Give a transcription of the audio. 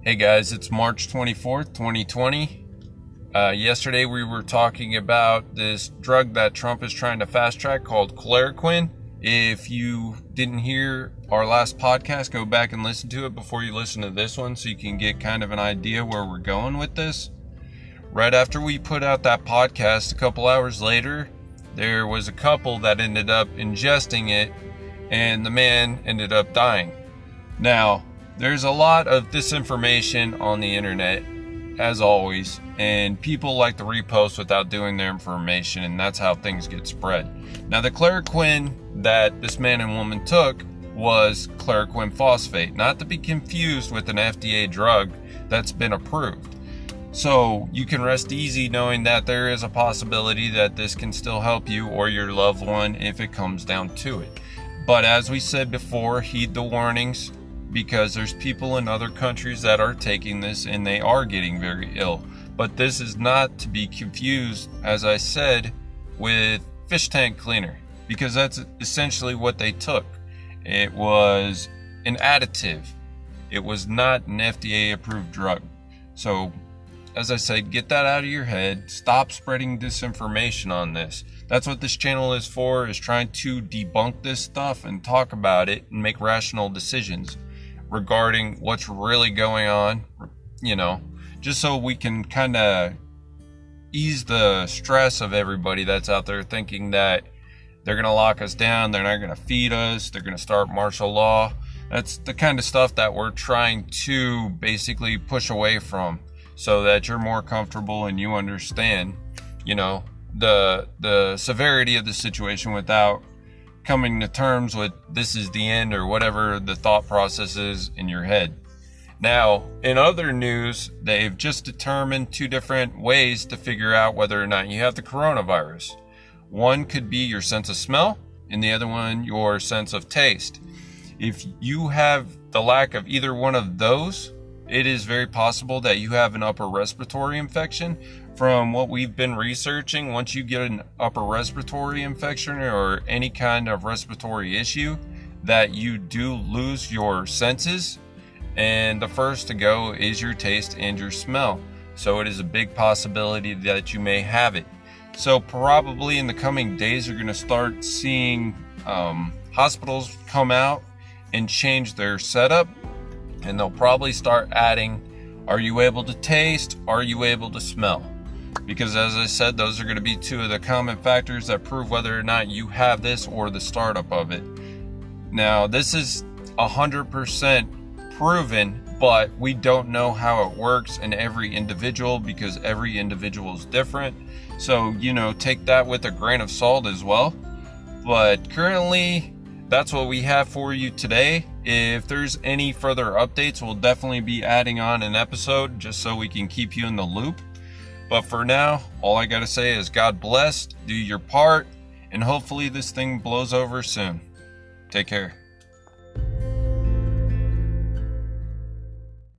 Hey guys, it's March 24th, 2020. Uh, yesterday we were talking about this drug that Trump is trying to fast track called Chloroquine. If you didn't hear our last podcast, go back and listen to it before you listen to this one so you can get kind of an idea where we're going with this. Right after we put out that podcast, a couple hours later, there was a couple that ended up ingesting it and the man ended up dying. Now, there's a lot of disinformation on the internet, as always, and people like to repost without doing their information, and that's how things get spread. Now, the chloroquine that this man and woman took was chloroquine phosphate, not to be confused with an FDA drug that's been approved. So you can rest easy knowing that there is a possibility that this can still help you or your loved one if it comes down to it. But as we said before, heed the warnings because there's people in other countries that are taking this and they are getting very ill. But this is not to be confused, as I said, with fish tank cleaner because that's essentially what they took. It was an additive. It was not an FDA approved drug. So, as I said, get that out of your head. Stop spreading disinformation on this. That's what this channel is for, is trying to debunk this stuff and talk about it and make rational decisions regarding what's really going on, you know, just so we can kind of ease the stress of everybody that's out there thinking that they're going to lock us down, they're not going to feed us, they're going to start martial law. That's the kind of stuff that we're trying to basically push away from so that you're more comfortable and you understand, you know, the the severity of the situation without coming to terms with this is the end or whatever the thought process is in your head. Now, in other news, they've just determined two different ways to figure out whether or not you have the coronavirus. One could be your sense of smell, and the other one your sense of taste. If you have the lack of either one of those, it is very possible that you have an upper respiratory infection from what we've been researching, once you get an upper respiratory infection or any kind of respiratory issue, that you do lose your senses. And the first to go is your taste and your smell. So it is a big possibility that you may have it. So, probably in the coming days, you're going to start seeing um, hospitals come out and change their setup. And they'll probably start adding Are you able to taste? Are you able to smell? because as I said, those are going to be two of the common factors that prove whether or not you have this or the startup of it. Now, this is 100% proven, but we don't know how it works in every individual because every individual is different. So, you know, take that with a grain of salt as well. But currently, that's what we have for you today. If there's any further updates, we'll definitely be adding on an episode just so we can keep you in the loop. But for now, all I got to say is God bless, do your part, and hopefully this thing blows over soon. Take care.